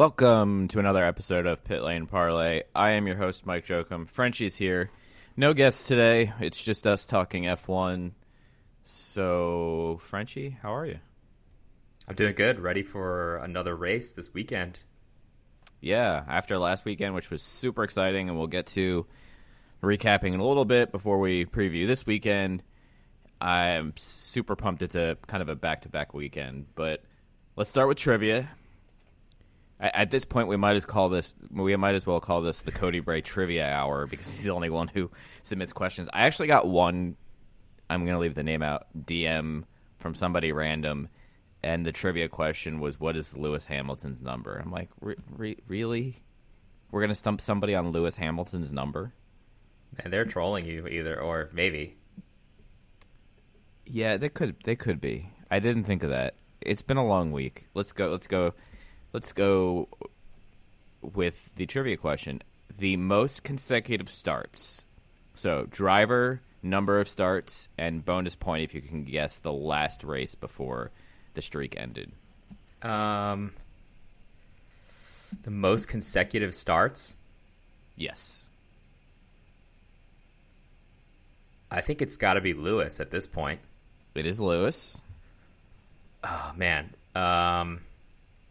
Welcome to another episode of Pit Lane Parlay. I am your host, Mike Jokum. Frenchie's here. No guests today. It's just us talking F1. So, Frenchie, how are you? I'm doing good. Ready for another race this weekend. Yeah, after last weekend, which was super exciting, and we'll get to recapping in a little bit before we preview this weekend. I'm super pumped. It's a kind of a back to back weekend, but let's start with trivia. At this point, we might as call this we might as well call this the Cody Bray Trivia Hour because he's the only one who submits questions. I actually got one. I'm going to leave the name out. DM from somebody random, and the trivia question was, "What is Lewis Hamilton's number?" I'm like, re- re- "Really? We're going to stump somebody on Lewis Hamilton's number?" And they're trolling you either, or maybe. Yeah, they could. They could be. I didn't think of that. It's been a long week. Let's go. Let's go. Let's go with the trivia question. The most consecutive starts. So driver, number of starts, and bonus point if you can guess the last race before the streak ended. Um, the most consecutive starts. Yes. I think it's got to be Lewis at this point. It is Lewis. Oh man, um,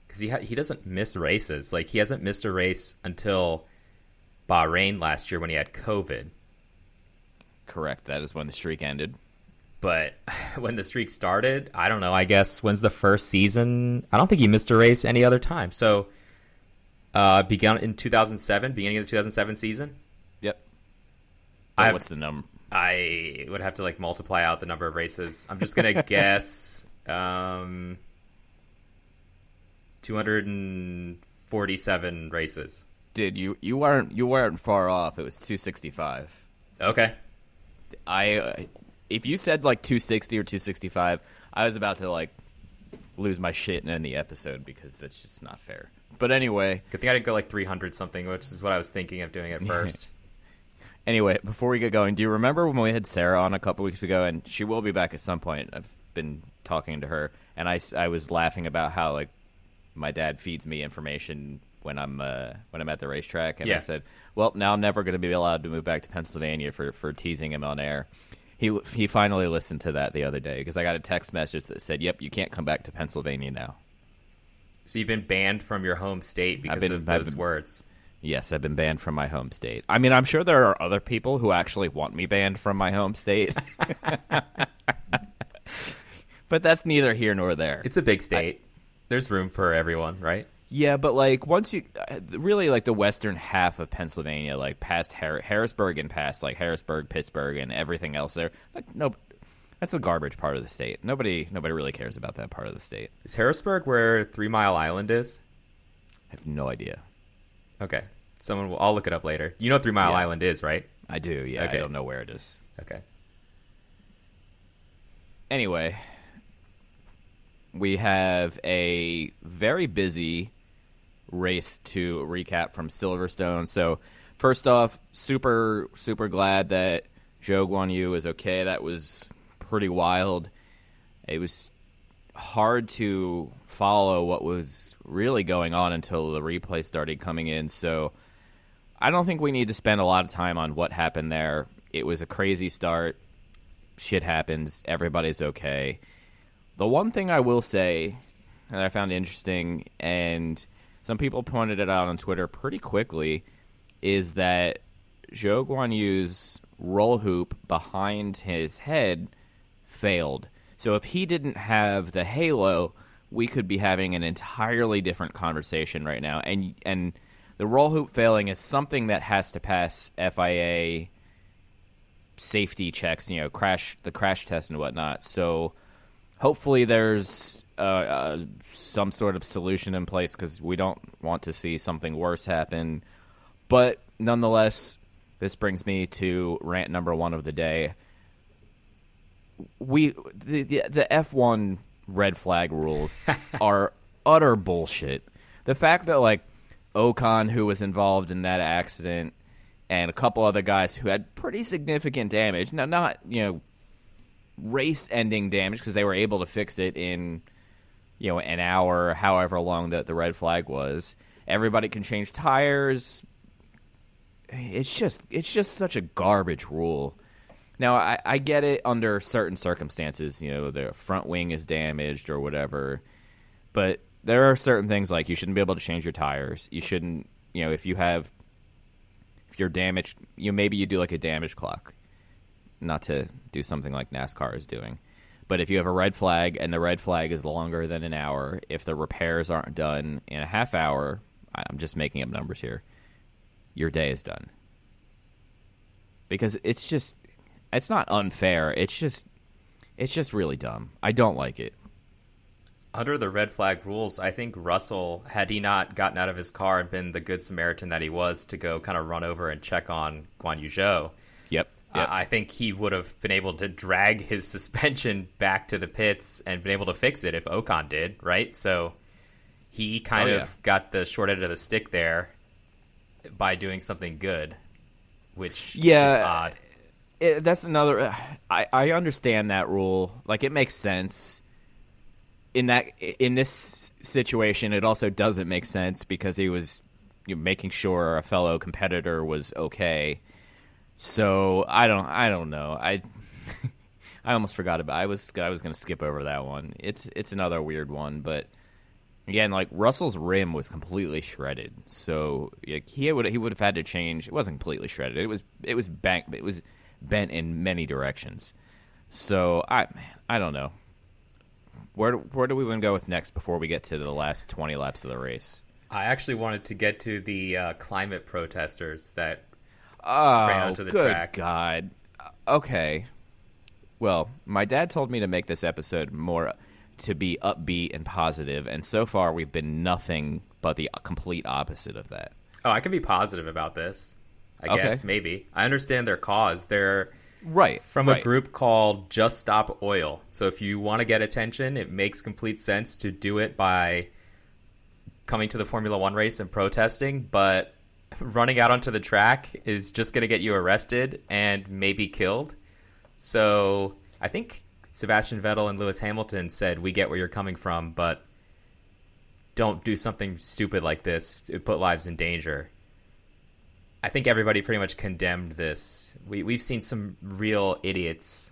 because he ha- he doesn't miss races. Like he hasn't missed a race until Bahrain last year when he had COVID. Correct. That is when the streak ended. But when the streak started, I don't know. I guess when's the first season? I don't think he missed a race any other time. So, uh, began in 2007, beginning of the 2007 season. Yep. I- what's the number? I would have to like multiply out the number of races. I'm just gonna guess um, 247 races. Dude, you you weren't you weren't far off. It was 265. Okay. I uh, if you said like 260 or 265, I was about to like lose my shit in the episode because that's just not fair. But anyway, Good thing I didn't go like 300 something, which is what I was thinking of doing at first. anyway, before we get going, do you remember when we had Sarah on a couple weeks ago and she will be back at some point. I've been talking to her and I, I was laughing about how like my dad feeds me information when I'm uh, when I'm at the racetrack and I said, "Well, now I'm never going to be allowed to move back to Pennsylvania for for teasing him on air." He he finally listened to that the other day because I got a text message that said, "Yep, you can't come back to Pennsylvania now." So you've been banned from your home state because been- of those been- words. Yes, I've been banned from my home state. I mean, I'm sure there are other people who actually want me banned from my home state. but that's neither here nor there. It's a big state. There's room for everyone, right? Yeah, but like once you uh, really like the western half of Pennsylvania, like past Har- Harrisburg and past like Harrisburg, Pittsburgh, and everything else there, like no, that's the garbage part of the state. Nobody, nobody really cares about that part of the state. Is Harrisburg where Three Mile Island is? I have no idea. Okay. Someone will, I'll look it up later. You know what Three Mile Yeah. Island is, right? I do. Yeah, Okay. I don't know where it is. Okay. Anyway, we have a very busy race to recap from Silverstone. So, first off, super super glad that Zhou Guan Yu is okay. That was pretty wild. It was hard to follow what was really going on until the replay started coming in. So, I don't think we need to spend a lot of time on what happened there. It was a crazy start. Shit happens. Everybody's okay. The one thing I will say that I found interesting, and some people pointed it out on Twitter pretty quickly, is that Zhou Guan Yu's roll hoop behind his head failed. So if he didn't have the halo, we could be having an entirely different conversation right now. And and the roll hoop failing is something that has to pass FIA safety checks, you know, crash the crash test and whatnot. So hopefully there's uh, uh, some sort of solution in place because we don't want to see something worse happen. But nonetheless, this brings me to rant number one of the day. We the the, the F one red flag rules are utter bullshit. The fact that like Ocon, who was involved in that accident, and a couple other guys who had pretty significant damage. Now, not you know race-ending damage because they were able to fix it in you know an hour, however long that the red flag was, everybody can change tires. It's just it's just such a garbage rule. Now I, I get it under certain circumstances, you know, the front wing is damaged or whatever, but there are certain things like you shouldn't be able to change your tires. You shouldn't, you know, if you have if you're damaged, you know, maybe you do like a damage clock, not to do something like NASCAR is doing. But if you have a red flag and the red flag is longer than an hour, if the repairs aren't done in a half hour, I'm just making up numbers here, your day is done. Because it's just it's not unfair. It's just it's just really dumb. I don't like it. Under the red flag rules, I think Russell, had he not gotten out of his car and been the good Samaritan that he was to go kind of run over and check on Guan Yu Zhou, Yep. I think he would have been able to drag his suspension back to the pits and been able to fix it if Ocon did, right? So he kind Oh, of yeah. got the short end of the stick there by doing something good, which Yeah. is odd. it, that's another. uh, I I understand that rule. Like it makes sense. In that in this situation, it also doesn't make sense because he was you know, making sure a fellow competitor was okay. So I don't I don't know I. I almost forgot about. I was I was going to skip over that one. It's it's another weird one, but again, like Russell's rim was completely shredded, so like, he would he would have had to change. It wasn't completely shredded. It was it was bent. It was bent in many directions. So I man, I don't know. Where where do we want to go with next before we get to the last twenty laps of the race? I actually wanted to get to the uh, climate protesters that Oh, Ran onto the good track. God. Okay. Well, my dad told me to make this episode more to be upbeat and positive, and so far we've been nothing but the complete opposite of that. Oh, I can be positive about this. I Okay. guess maybe. I understand their cause. They're Right. from a group called Just Stop Oil. So if you want to get attention, it makes complete sense to do it by coming to the Formula 1 race and protesting, but running out onto the track is just going to get you arrested and maybe killed. So I think Sebastian Vettel and Lewis Hamilton said, "We get where you're coming from, but don't do something stupid like this. It put lives in danger." I think everybody pretty much condemned this. We we've seen some real idiots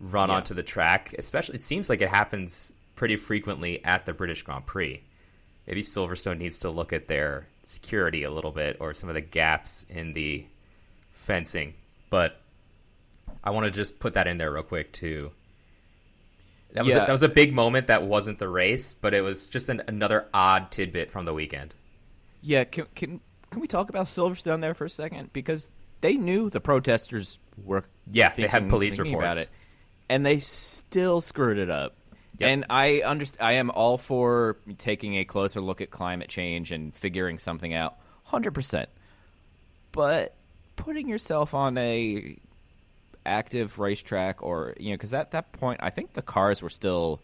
run Yeah. onto the track. Especially, it seems like it happens pretty frequently at the British Grand Prix. Maybe Silverstone needs to look at their security a little bit, or some of the gaps in the fencing. But I want to just put that in there real quick too. That was Yeah. a, that was a big moment. That wasn't the race, but it was just an, another odd tidbit from the weekend. Yeah, can can can we talk about Silverstone there for a second because they knew the protesters were Yeah, they had police reports. about it, and they still screwed it up. Yep. And I understand. I am all for taking a closer look at climate change and figuring something out, hundred percent. But putting yourself on a active racetrack, or you know, because at that point, I think the cars were still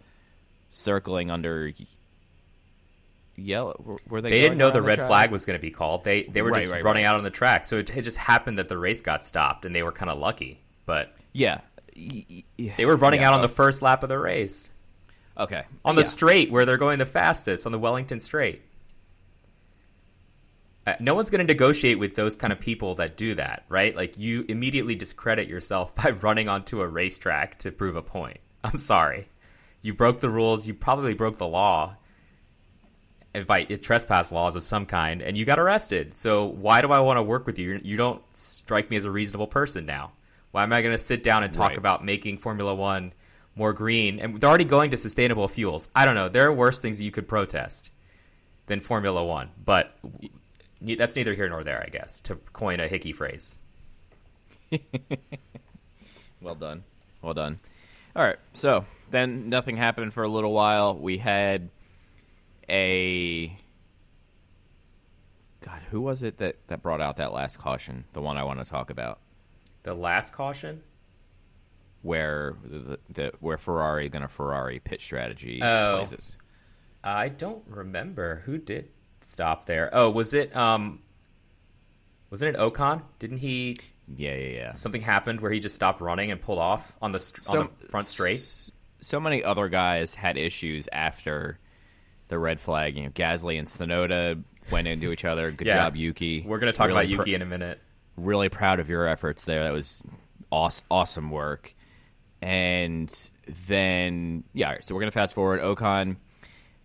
circling under yellow. Were, they? They didn't know the around red track? flag was going to be called. They they were Right, just right, running right. out on the track, so it, it just happened that the race got stopped, and they were kind of lucky. But Yeah. Y- y- yeah. they were running Yeah, out on the uh, first lap of the race Okay. on the Yeah. straight where they're going the fastest on the Wellington Straight. Uh, no one's going to negotiate with those kind of people that do that, right? Like you immediately discredit yourself by running onto a racetrack to prove a point. I'm sorry, you broke the rules. You probably broke the law. Invite trespass laws of some kind, and you got arrested. So why do I want to work with you? You don't strike me as a reasonable person now. Why am I going to sit down and talk Right. about making Formula One more green? And they're already going to sustainable fuels. I don't know. There are worse things you could protest than Formula One, but that's neither here nor there, I guess, to coin a hickey phrase. Well done. Well done. All right. So then nothing happened for a little while. We had a. God, who was it that, that brought out that last caution? The one I want to talk about, The last caution? Where the, the where Ferrari going to Ferrari pit strategy Oh. places. I don't remember who did stop there. Oh, was it um wasn't it Ocon? Didn't he Yeah, yeah, yeah. something happened where he just stopped running and pulled off on the st- on the front straight? So many other guys had issues after the red flag. You know, Gasly and Tsunoda went into each other. Good Yeah. job, Yuki. We're going to talk Really about pr- Yuki in a minute. really proud of your efforts there. That was awesome, awesome work. And then, yeah, so we're to fast forward. Ocon,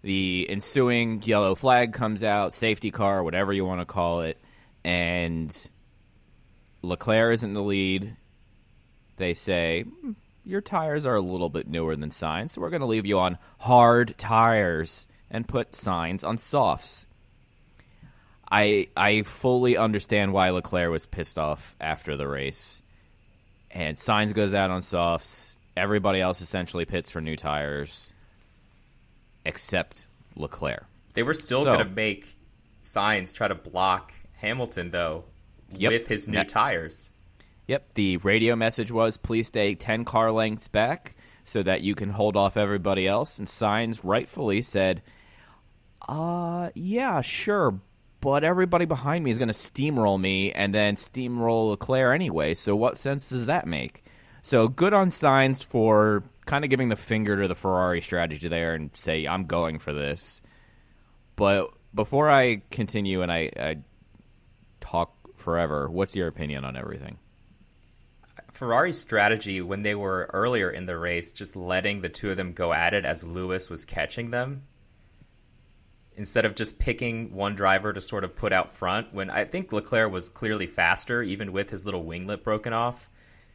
the ensuing yellow flag comes out, safety car, whatever you want to call it. And Leclerc is in the lead. They say, "Hmm, your tires are a little bit newer than Sainz, so we're to leave you on hard tires and put Sainz on softs. I I fully understand why Leclerc was pissed off after the race. And Sainz goes out on softs. Everybody else essentially pits for new tires, except Leclerc. They were still So- going to make Sainz try to block Hamilton though Yep. with his new That- tires. Yep. The radio message was, "Please stay ten car lengths back so that you can hold off everybody else." And Sainz rightfully said, "Uh, yeah, sure." But everybody behind me is going to steamroll me and then steamroll Leclerc anyway. So what sense does that make? So good on Sainz for kind of giving the finger to the Ferrari strategy there and say I'm going for this. But before I continue and I, I talk forever, what's your opinion on everything? Ferrari's strategy when they were earlier in the race, just letting the two of them go at it as Lewis was catching them, instead of just picking one driver to sort of put out front, when I think Leclerc was clearly faster, even with his little winglet broken off.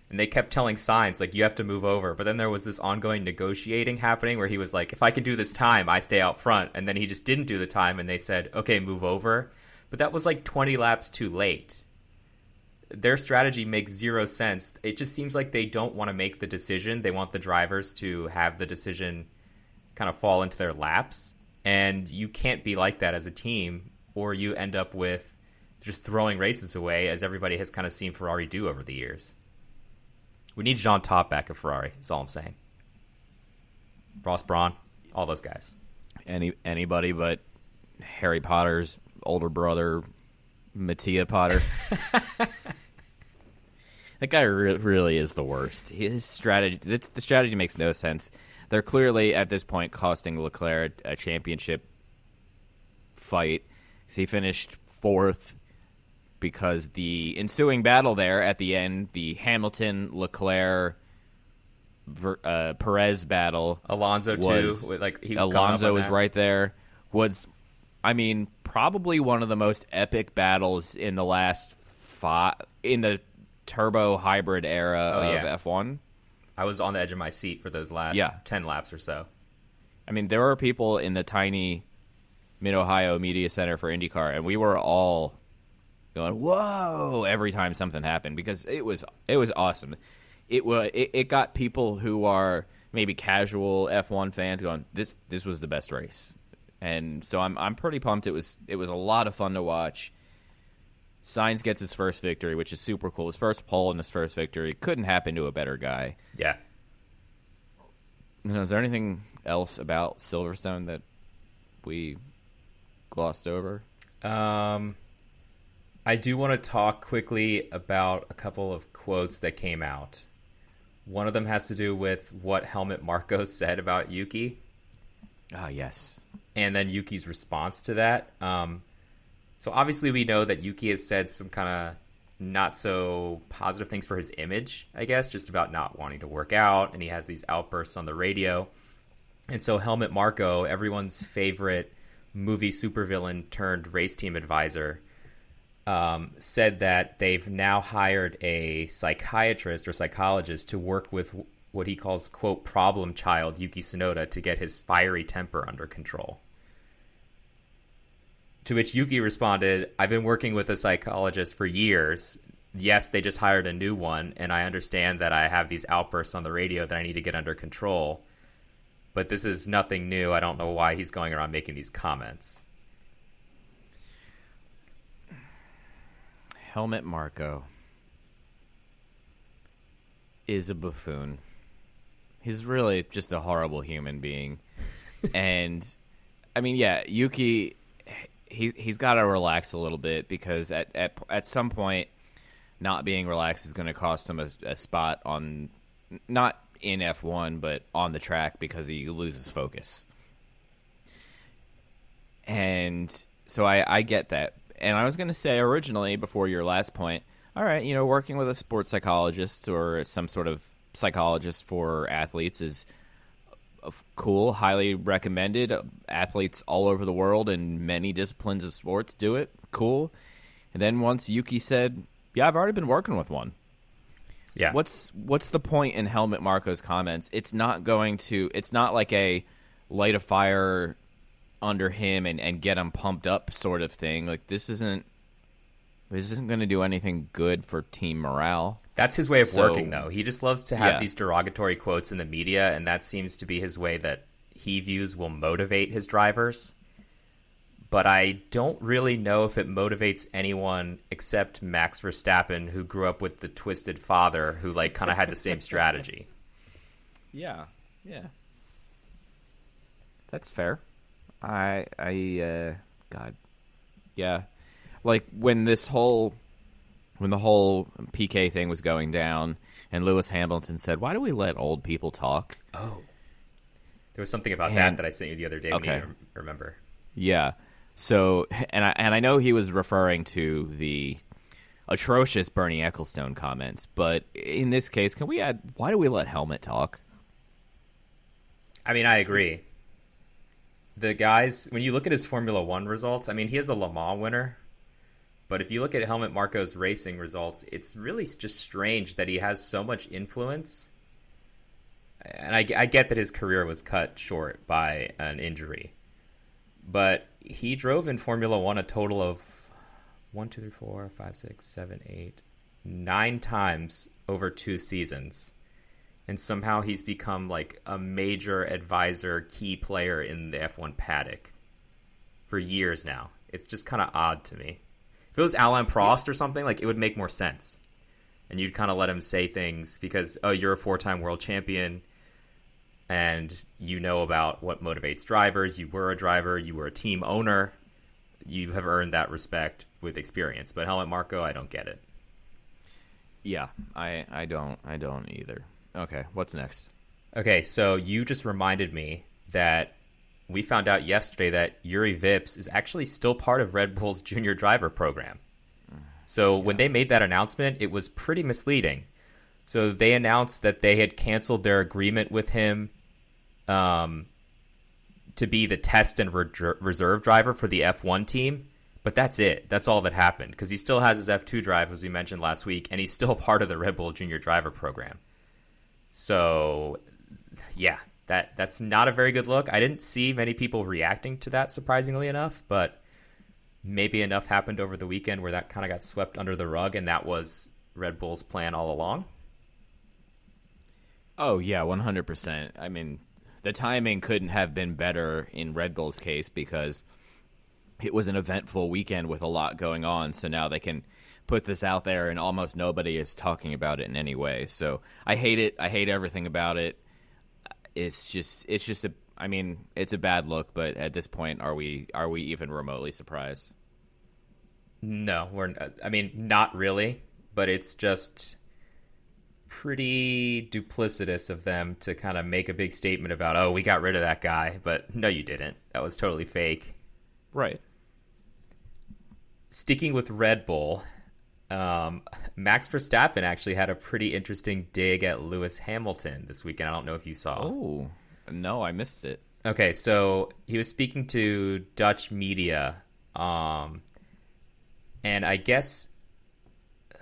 And they kept telling Sainz like you have to move over, but then there was this ongoing negotiating happening where he was like, "If I can do this time, I stay out front," and then he just didn't do the time, and they said, "Okay, move over," but that was like 20 laps too late their strategy makes zero sense. It just seems like they don't want to make the decision. They want the drivers to have the decision kind of fall into their laps. And you can't be like that as a team, or you end up with just throwing races away, as everybody has kind of seen Ferrari do over the years. We need Jean Todt back at Ferrari, That's all I'm saying. Ross Brawn, all those guys. any anybody but Harry Potter's older brother, Mattia Potter. that guy re- really is the worst. His strategy, the, the strategy makes no sense. They're clearly at this point costing Leclerc a championship fight. He finished fourth because the ensuing battle there at the end, the Hamilton Leclerc uh, Perez battle, Alonso was- too, like he was Alonso on was that. right there. Was I mean probably one of the most epic battles in the last five in the turbo hybrid era Oh, of yeah. F1. I was on the edge of my seat for those last Yeah. ten laps or so. I mean, there were people in the tiny Mid Ohio Media Center for IndyCar, and we were all going "Whoa!" every time something happened because it was it was awesome. It was it, it got people who are maybe casual F1 fans going, "This this was the best race," and so I'm I'm pretty pumped. It was it was a lot of fun to watch. Sainz gets his first victory, which is super cool. His first pole and his first victory couldn't happen to a better guy. Yeah. You know, is there anything else about Silverstone that we glossed over? Um, I do want to talk quickly about a couple of quotes that came out. One of them has to do with what Helmut Marko said about Yuki, Ah, yes. and then Yuki's response to that. Um, so obviously, we know that Yuki has said some kind of not so positive things for his image, I guess, just about not wanting to work out, and he has these outbursts on the radio. And so Helmut Marko, everyone's favorite movie supervillain turned race team advisor, um, said that they've now hired a psychiatrist or psychologist to work with what he calls quote problem child Yuki Tsunoda to get his fiery temper under control. To which Yuki responded, I've been working with a psychologist for years. Yes, they just hired a new one, and I understand that I have these outbursts on the radio that I need to get under control. But this is nothing new. I don't know why he's going around making these comments. Helmut Marko is a buffoon. He's really just a horrible human being. and I mean, yeah, Yuki he he's got to relax a little bit because at at at some point not being relaxed is going to cost him a, a spot on not in F1 but on the track because he loses focus. And so I, I get that. And I was going to say originally, before your last point, all right, you know, working with a sports psychologist or some sort of psychologist for athletes is cool, highly recommended. Athletes all over the world in many disciplines of sports do it. Cool. And then once Yuki said, "Yeah, I've already been working with one." Yeah. What's what's the point in Helmut Marko's comments? It's not going to. It's not like a light a fire under him and, and get him pumped up sort of thing. Like this isn't this isn't going to do anything good for team morale. That's his way of So- working, though. He just loves to have Yeah. these derogatory quotes in the media, and that seems to be his way that he views will motivate his drivers. But I don't really know if it motivates anyone except Max Verstappen, who grew up with the twisted father, who like kind of had the same strategy. Yeah, yeah, that's fair. I I uh, God, yeah, like when this whole when the whole Piquet thing was going down, and Lewis Hamilton said, "Why do we let old people talk?" Oh, there was something about And- that that I sent you the other day. Okay. Remember. Yeah. So, and I and I know he was referring to the atrocious Bernie Ecclestone comments, but in this case, can we add? Why do we let Helmut talk? I mean, I agree. The guys, when you look at his Formula One results, I mean, he is a Le Mans winner. But if you look at Helmut Marko's racing results, it's really just strange that he has so much influence. And I, I get that his career was cut short by an injury. But he drove in Formula One a total of one, two, three, four, five, six, seven, eight, nine times over two seasons and somehow he's become like a major advisor, key player in the F1 paddock for years now. It's just kind of odd to me. If it was Alain Prost or something, like it would make more sense, and you'd kind of let him say things because oh, you're a four-time world champion, and you know about what motivates drivers. You were a driver. You were a team owner. You have earned that respect with experience. But Helmut Marko, I don't get it. Yeah, I I don't I don't either. Okay, what's next? Okay, so you just reminded me that we found out yesterday that Juri Vips is actually still part of Red Bull's junior driver program. So when they made that announcement, it was pretty misleading. So they announced that they had canceled their agreement with him um, to be the test and re- reserve driver for the F1 team. But that's it. That's all that happened because he still has his F2 drive, as we mentioned last week, and he's still part of the Red Bull junior driver program. So, yeah, that that's not a very good look. I didn't see many people reacting to that, surprisingly enough, but maybe enough happened over the weekend where that kind of got swept under the rug, and that was Red Bull's plan all along. Oh yeah, one hundred percent. I mean, the timing couldn't have been better in Red Bull's case because it was an eventful weekend with a lot going on. So now they can put this out there, and almost nobody is talking about it in any way. So I hate it. I hate everything about it. It's just, it's just a. I mean, it's a bad look, but at this point, are we are we even remotely surprised? No, we're. I mean, not really, but it's just pretty duplicitous of them to kind of make a big statement about, oh, we got rid of that guy, but no, you didn't. That was totally fake. Right. Sticking with Red Bull, um, Max Verstappen actually had a pretty interesting dig at Lewis Hamilton this weekend. I don't know if you saw. Oh no, I missed it. Okay, so he was speaking to Dutch media, um, and I guess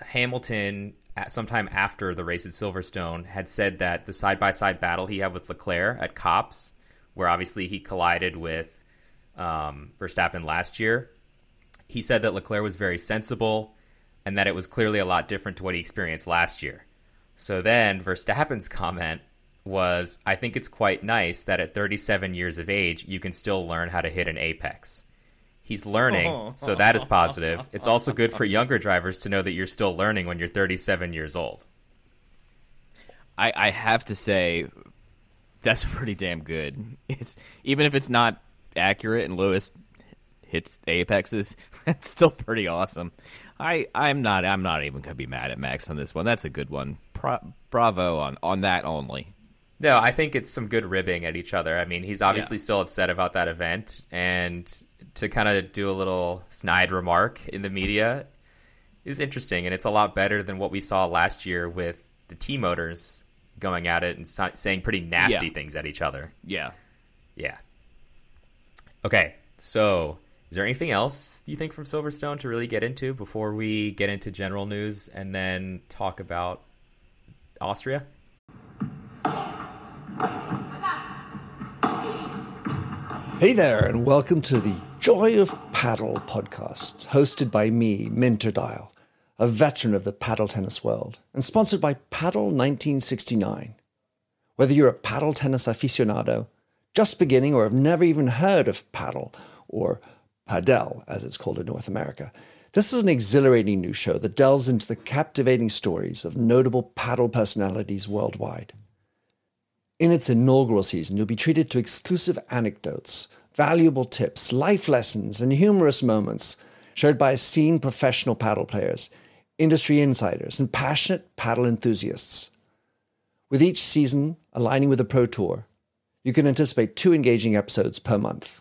Hamilton, at sometime after the race at Silverstone, had said that the side by side battle he had with Leclerc at Copse, where obviously he collided with um, Verstappen last year, he said that Leclerc was very sensible and that it was clearly a lot different to what he experienced last year. So then Verstappen's comment was I think it's quite nice that at 37 years of age, you can still learn how to hit an apex. He's learning, so that is positive. It's also good for younger drivers to know that you're still learning when you're 37 years old. I, I have to say that's pretty damn good. It's even if it's not accurate and Lewis hits apexes, that's still pretty awesome. I I'm not I'm not even gonna be mad at Max on this one. That's a good one. Pro, bravo on on that only. No, I think it's some good ribbing at each other. I mean, he's obviously yeah. still upset about that event, and to kind of do a little snide remark in the media is interesting, and it's a lot better than what we saw last year with the T motors going at it and saying pretty nasty yeah. things at each other. Yeah, yeah. Okay, so is there anything else you think from Silverstone to really get into before we get into general news and then talk about Austria? Hey there, and welcome to the Joy of Paddle podcast, hosted by me, Minter Dial, a veteran of the paddle tennis world, and sponsored by Paddle 1969. Whether you're a paddle tennis aficionado, just beginning, or have never even heard of paddle, or padel, as it's called in North America, this is an exhilarating new show that delves into the captivating stories of notable paddle personalities worldwide. In its inaugural season, you'll be treated to exclusive anecdotes, valuable tips, life lessons, and humorous moments shared by esteemed professional paddle players, industry insiders, and passionate paddle enthusiasts. With each season aligning with the Pro Tour, you can anticipate two engaging episodes per month.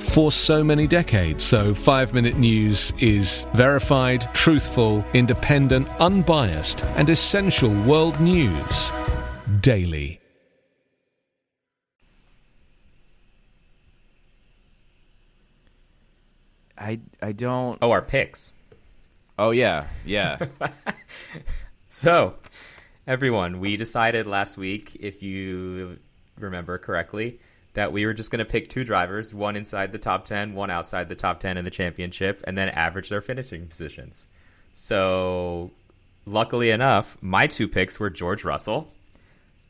for so many decades. So, five minute news is verified, truthful, independent, unbiased, and essential world news daily. I I don't. Oh, our picks. Oh yeah, yeah. so, everyone, we decided last week, if you remember correctly, that we were just going to pick two drivers, one inside the top 10, one outside the top 10 in the championship, and then average their finishing positions. So, luckily enough, my two picks were George Russell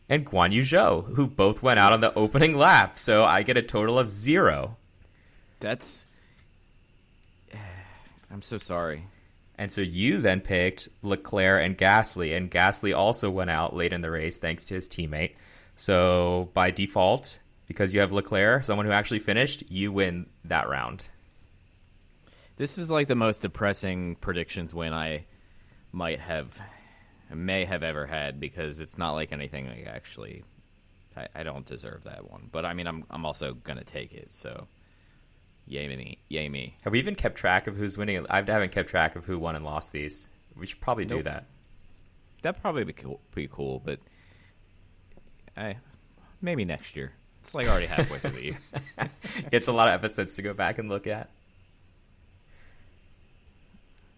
and Guan Yu Zhou, who both went out on the opening lap. So, I get a total of zero. That's I'm so sorry. And so you then picked Leclerc and Gasly, and Gasly also went out late in the race thanks to his teammate. So by default, because you have Leclerc, someone who actually finished, you win that round. This is like the most depressing predictions win I might have, may have ever had because it's not like anything like actually. I, I don't deserve that one, but I mean, I'm I'm also gonna take it. So Yay me, yay me. Have we even kept track of who's winning? I haven't kept track of who won and lost these. We should probably nope. do that. That'd probably be cool, pretty cool, but I, maybe next year. It's like already halfway through the year. it's a lot of episodes to go back and look at.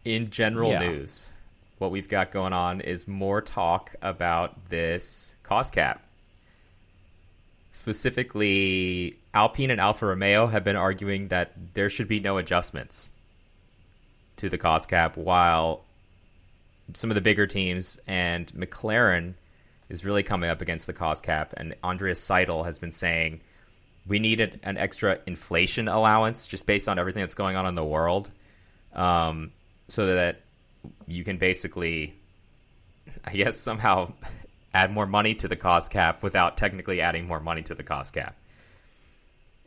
In general yeah. news, what we've got going on is more talk about this cost cap specifically Alpine and Alfa Romeo have been arguing that there should be no adjustments to the cost cap, while some of the bigger teams and McLaren is really coming up against the cost cap. And Andreas Seidl has been saying we need an, an extra inflation allowance just based on everything that's going on in the world, um, so that you can basically, I guess, somehow add more money to the cost cap without technically adding more money to the cost cap.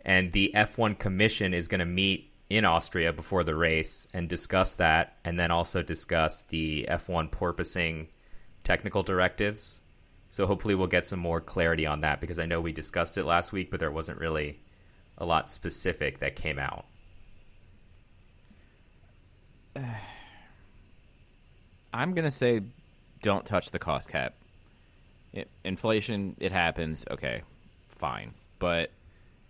And the F1 Commission is going to meet in Austria before the race and discuss that, and then also discuss the F1 porpoising technical directives. So hopefully we'll get some more clarity on that because I know we discussed it last week, but there wasn't really a lot specific that came out. I'm to say don't touch the cost cap it, inflation, it happens. Okay, fine. But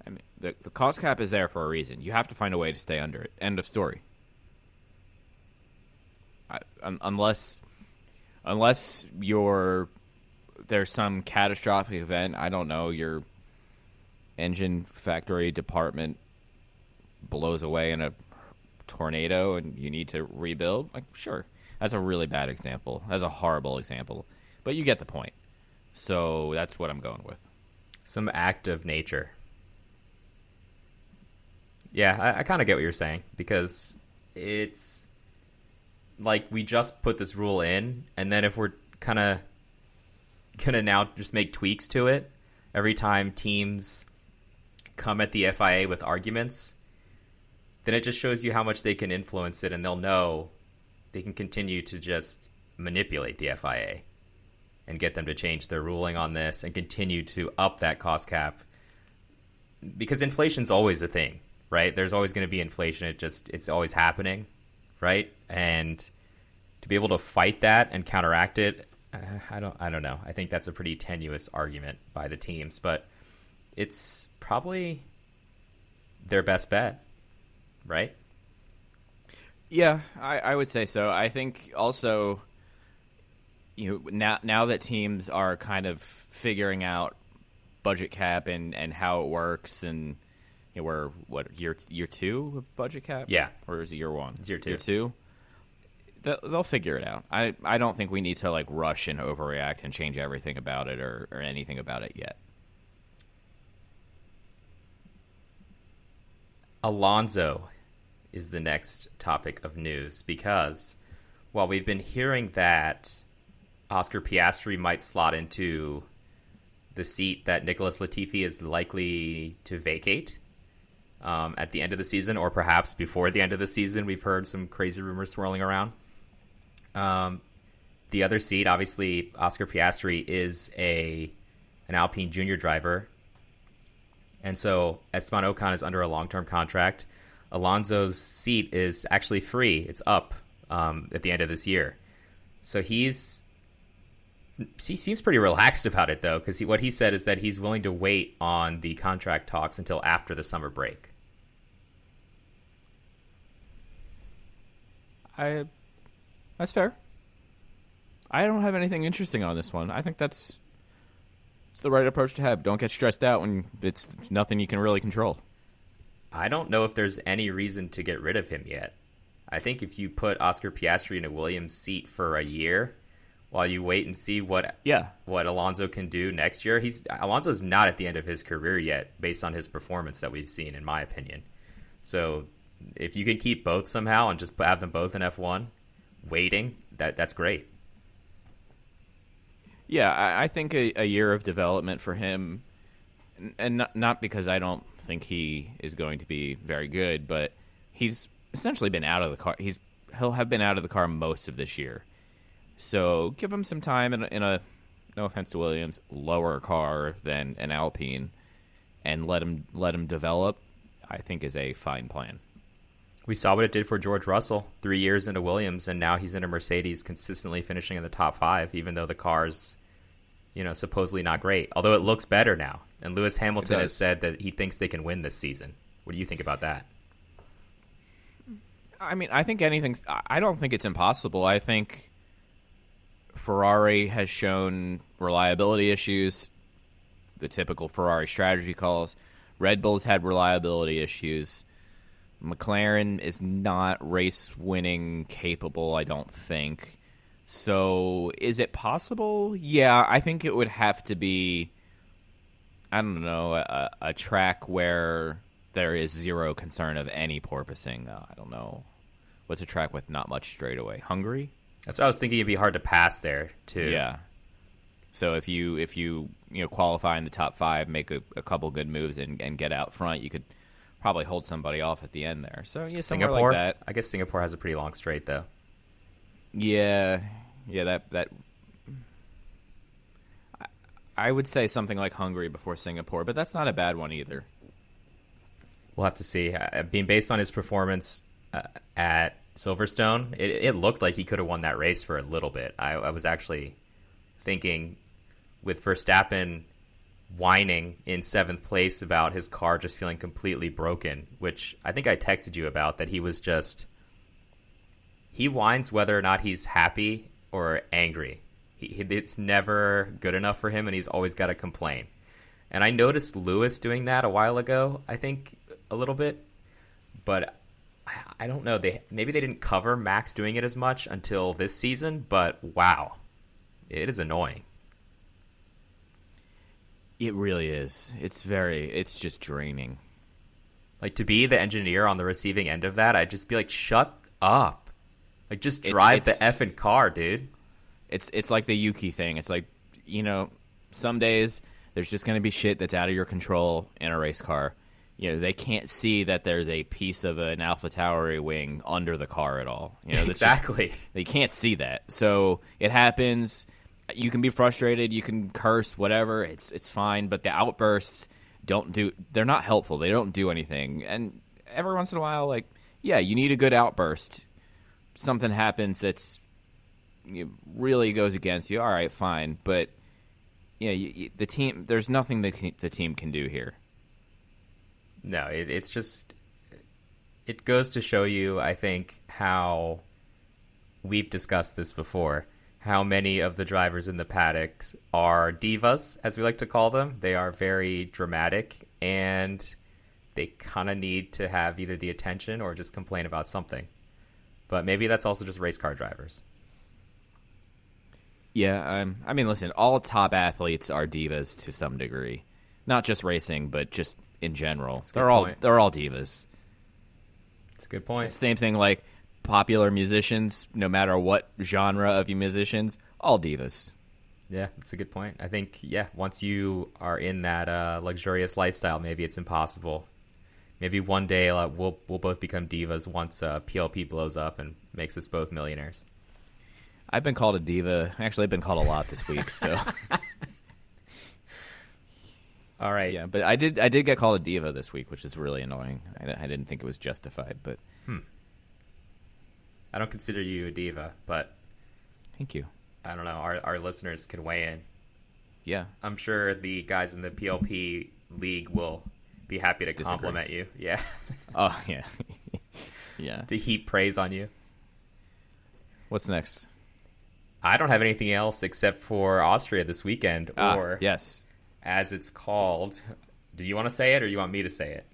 I mean, the, the cost cap is there for a reason. You have to find a way to stay under it. End of story. un- unless unless you're there's some catastrophic event. I don't know your engine factory department blows away in a tornado and you need to rebuild. Like sure, that's a really bad example. That's a horrible example, but you get the point. So that's what I'm going with. Some act of nature. Yeah, I, I kind of get what you're saying because it's like we just put this rule in, and then if we're kind of gonna now just make tweaks to it every time teams come at the FIA with arguments, then it just shows you how much they can influence it, and they'll know they can continue to just manipulate the FIA and get them to change their ruling on this and continue to up that cost cap. Because inflation's always a thing right? There's always going to be inflation. It just it's always happening right? And to be able to fight that and counteract it Uh, i don't i don't know i think that's a pretty tenuous argument by the teams but it's probably their best bet right Yeah, I, I would say so. I think also, you know, now now that teams are kind of figuring out budget cap and, and how it works, and you know, we're what year year two of budget cap? Yeah. or is it year one? It's year two. Year two. They'll, figure it out. I I don't think we need to like rush and overreact and change everything about it or, or anything about it yet. Alonso is the next topic of news because while we've been hearing that Oscar Piastri might slot into the seat that Nicholas Latifi is likely to vacate um, at the end of the season, or perhaps before the end of the season, we've heard some crazy rumors swirling around. Um, the other seat, obviously, Oscar Piastri is a an Alpine Junior driver and so Esteban Ocon is under a long term contract. Alonso's seat is actually free. It's up um, at the end of this year. So he's he seems pretty relaxed about it though, because he, what he said is that he's willing to wait on the contract talks until after the summer break. I that's fair. I don't have anything interesting on this one. I think that's it's the right approach to have. Don't get stressed out when it's nothing you can really control. I don't know if there's any reason to get rid of him yet. I think if you put Oscar Piastri in a Williams seat for a year, while you wait and see what Yeah. what Alonso can do next year, he's Alonso's not at the end of his career yet, based on his performance that we've seen, in my opinion. So if you can keep both somehow and just have them both in F one, waiting, that that's great. Yeah, I, I think a, a year of development for him, and- not, not because I don't think he is going to be very good, but he's essentially been out of the car. He's he'll have been out of the car most of this year, so give him some time in, a- in a no offense to Williams lower car than an Alpine, and let him let him develop. I think is a fine plan. We saw what it did for George Russell, three years into Williams, and now he's in a Mercedes, consistently finishing in the top five, even though the car's, you know, supposedly not great. Although it looks better now, and Lewis Hamilton has said that he thinks they can win this season. What do you think about that? I mean, I think anything's. I I don't think it's impossible. I think Ferrari has shown reliability issues, the typical Ferrari strategy calls. Red Bull's had reliability issues. McLaren is not race winning capable, I don't think. So, is it possible? Yeah, I think it would have to be, I don't know, a, a track where there is zero concern of any porpoising. Uh, I don't know. What's a track with not much straightaway? Hungary? That's what I was thinking. It'd be hard to pass there too. Yeah. So if you if you you know qualify in the top five, make a, a couple good moves and, and get out front, you could probably hold somebody off at the end there. So yeah, Singapore. like that. I guess Singapore has a pretty long straight though. Yeah, yeah, that that. I- I would say something like Hungary before Singapore, but that's not a bad one either. We'll have to see. Uh, being based on his performance uh, at Silverstone, it, it looked like he could have won that race for a little bit. I, I was actually thinking with Verstappen whining in seventh place about his car just feeling completely broken, which I think I texted you about that he was just he whines whether or not he's happy or angry. He, it's never good enough for him, and he's always got to complain. And I noticed Lewis doing that a while ago. I think a little bit, but I don't know. They maybe they didn't cover Max doing it as much until this season. But wow, it is annoying. It really is. It's very. It's just draining. Like to be the engineer on the receiving end of that, I'd just be like, "Shut up!" Like just drive it's, it's, the effing car, dude. It's it's like the Yuki thing. It's like you know, some days there's just going to be shit that's out of your control in a race car. You know, they can't see that there's a piece of an Alpha Tauri wing under the car at all. You know, exactly. Just, they can't see that. So it happens. You can be frustrated. You can curse, whatever. It's it's fine. But the outbursts don't do. They're not helpful. They don't do anything. And every once in a while, like yeah, you need a good outburst. Something happens that's you know, really goes against you. All right, fine. But yeah, you, you, the team. There's nothing that the team can do here. No, it, it's just it goes to show you, I think, how we've discussed this before. How many of the drivers in the paddocks are divas, as we like to call them? They are very dramatic, and they kind of need to have either the attention or just complain about something. But maybe that's also just race car drivers. Yeah, um, I mean, listen, all top athletes are divas to some degree, not just racing, but just in general. They're all they're all divas. That's a good point. Same thing like popular musicians, no matter what genre of you musicians, all divas. Yeah, that's a good point. I think yeah, once you are in that uh, luxurious lifestyle, maybe it's impossible. Maybe one day uh, we'll we'll both become divas once uh, PLP blows up and makes us both millionaires. I've been called a diva. Actually, I've been called a lot this week. So, all right, yeah. But I did I did get called a diva this week, which is really annoying. I, I didn't think it was justified, but hmm. I don't consider you a diva, but thank you. I don't know. Our our listeners can weigh in. Yeah, I'm sure the guys in the PLP league will be happy to Disagree. compliment you. Yeah. oh yeah. yeah. To heap praise on you. What's next? I don't have anything else except for Austria this weekend, ah, or yes, as it's called. Do you want to say it, or you want me to say it?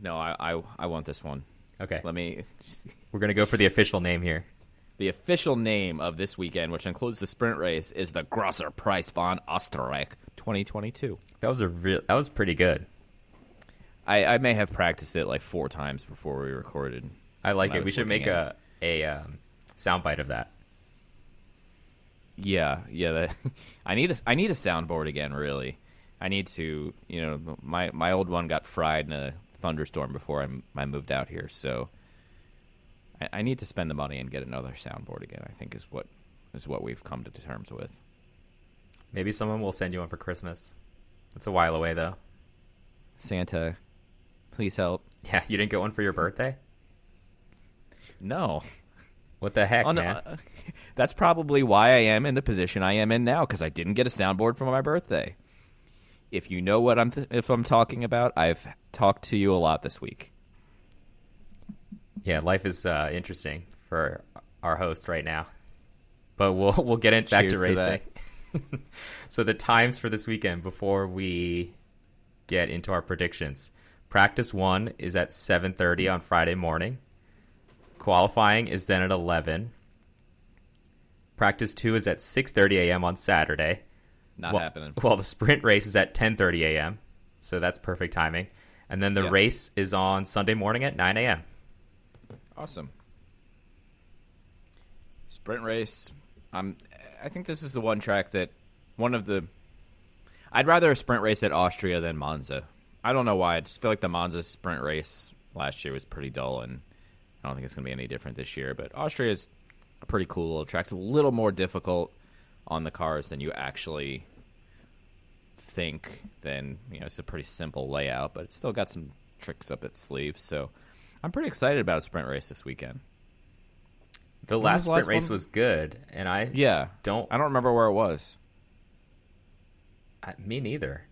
No, I I, I want this one. Okay, let me. We're gonna go for the official name here. The official name of this weekend, which includes the sprint race, is the Grosser Preis von Österreich 2022. That was a real. That was pretty good. I, I may have practiced it like four times before we recorded. I like it. I we should make a a um, soundbite of that. Yeah, yeah. That, I need a I need a soundboard again. Really, I need to. You know, my my old one got fried in a thunderstorm before I, I moved out here, so I, I need to spend the money and get another soundboard again. I think is what is what we've come to terms with. Maybe someone will send you one for Christmas. It's a while away though. Santa, please help. Yeah, you didn't get one for your birthday? No. What the heck, oh, no, man? Uh, that's probably why I am in the position I am in now because I didn't get a soundboard for my birthday. If you know what I'm th- if I'm talking about, I've talked to you a lot this week. Yeah, life is uh, interesting for our host right now, but we'll we'll get it back Cheers to racing. To so the times for this weekend before we get into our predictions. Practice one is at 7:30 on Friday morning. Qualifying is then at 11. Practice 2 is at 6:30 a.m. on Saturday. Not well, happening. Well, the sprint race is at 10:30 a.m. So that's perfect timing. And then the yep. race is on Sunday morning at 9 a.m. Awesome. Sprint race. Um, I think this is the one track that one of the. I'd rather a sprint race at Austria than Monza. I don't know why. I just feel like the Monza sprint race last year was pretty dull, and I don't think it's going to be any different this year. But Austria is a pretty cool little track. It's a little more difficult on the cars than you actually think. Then you know it's a pretty simple layout, but it's still got some tricks up its sleeve. So I'm pretty excited about a sprint race this weekend. The last, the last sprint race one? was good, and I yeah don't I don't remember where it was. I, me neither.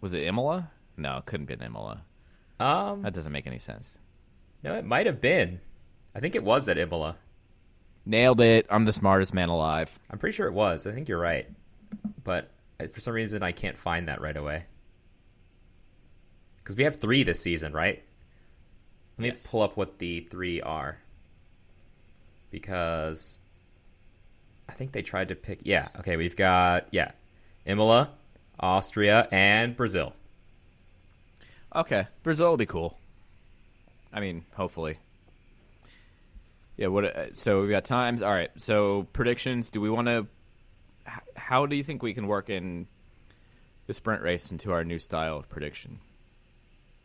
Was it Imola? No, it couldn't be Imola. Um, that doesn't make any sense. No, it might have been. I think it was at Imola. Nailed it. I'm the smartest man alive. I'm pretty sure it was. I think you're right, but for some reason I can't find that right away. Because we have three this season, right? Let me Yes. pull up what the three are. Because I think they tried to pick. Yeah, okay, we've got, yeah, Imola, Austria, and Brazil. Okay, Brazil will be cool. I mean, hopefully. Yeah. What? uh, So we've got times. All right. So predictions. Do we want to? How do you think we can work in the sprint race into our new style of prediction?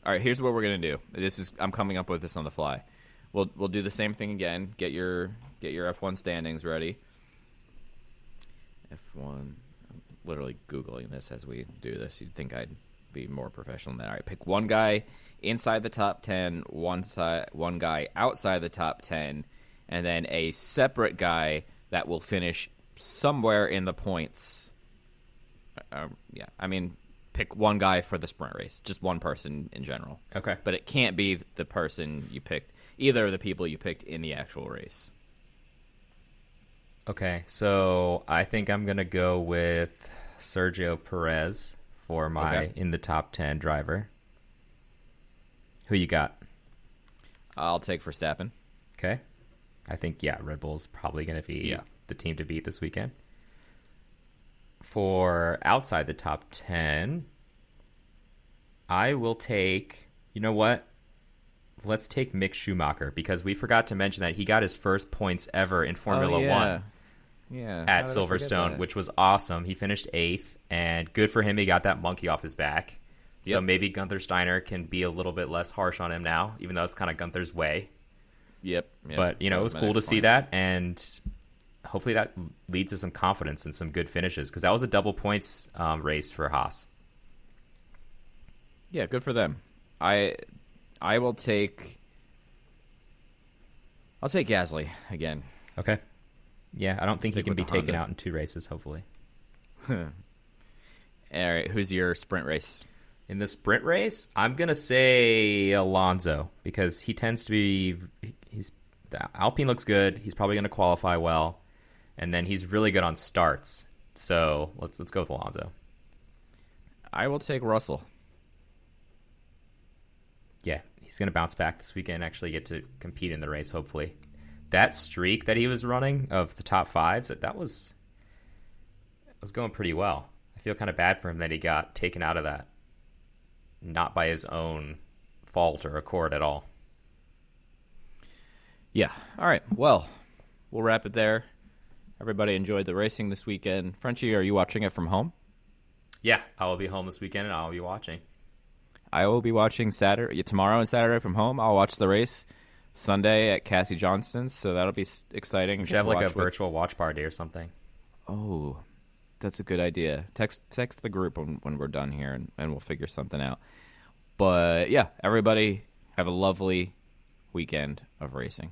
All right. Here's what we're gonna do. This is. I'm coming up with this on the fly. We'll we'll do the same thing again. Get your get your F1 standings ready. F1. I'm literally googling this as we do this. You'd think I'd be more professional than that. All right, pick one guy inside the top ten, one side, one guy outside the top ten, and then a separate guy that will finish somewhere in the points. Uh, yeah, I mean, pick one guy for the sprint race, just one person in general. Okay. but it can't be the person you picked. Either of the people you picked in the actual race. Okay, so I think I'm gonna go with Sergio Perez for my Okay. in the top ten driver. Who you got? I'll take Verstappen. Okay, I think yeah, Red Bull's probably gonna be Yeah. The team to beat this weekend. For outside the top ten, I will take. You know what? Let's take Mick Schumacher because we forgot to mention that he got his first points ever in Formula Oh, yeah. One. Yeah, at Silverstone, which was awesome. He finished eighth, and good for him. He got that monkey off his back. So maybe Gunther Steiner can be a little bit less harsh on him now, even though it's kind of Gunther's way. Yep. yep. But you know, That it was my cool to next see that, and hopefully that leads to some confidence and some good finishes because that was a double points um, race for Haas. Yeah, good for them. I I will take I'll take Gasly again. Okay. Yeah, I don't think he can be taken Honda. out in two races. Hopefully, All right, who's your sprint race? in the sprint race, I'm gonna say Alonso because he tends to be. He's the Alpine looks good. He's probably gonna qualify well, and then he's really good on starts. So let's let's go with Alonso. I will take Russell. Yeah, he's gonna bounce back this weekend. Actually, get to compete in the race. Hopefully, that streak that he was running of the top fives that that was was going pretty well. I feel kind of bad for him that he got taken out of that, not by his own fault or accord at all. Yeah. All right. Well, we'll wrap it there. Everybody enjoyed the racing this weekend. Frenchie, are you watching it from home? Yeah, I will be home this weekend and I'll be watching. I will be watching Saturday tomorrow and Saturday from home. I'll watch the race Sunday at Cassie Johnston's, so that'll be exciting. We should have like a with- virtual watch party or something. Oh, that's a good idea. Text text the group when, when we're done here, and, and we'll figure something out. But yeah, everybody have a lovely weekend of racing.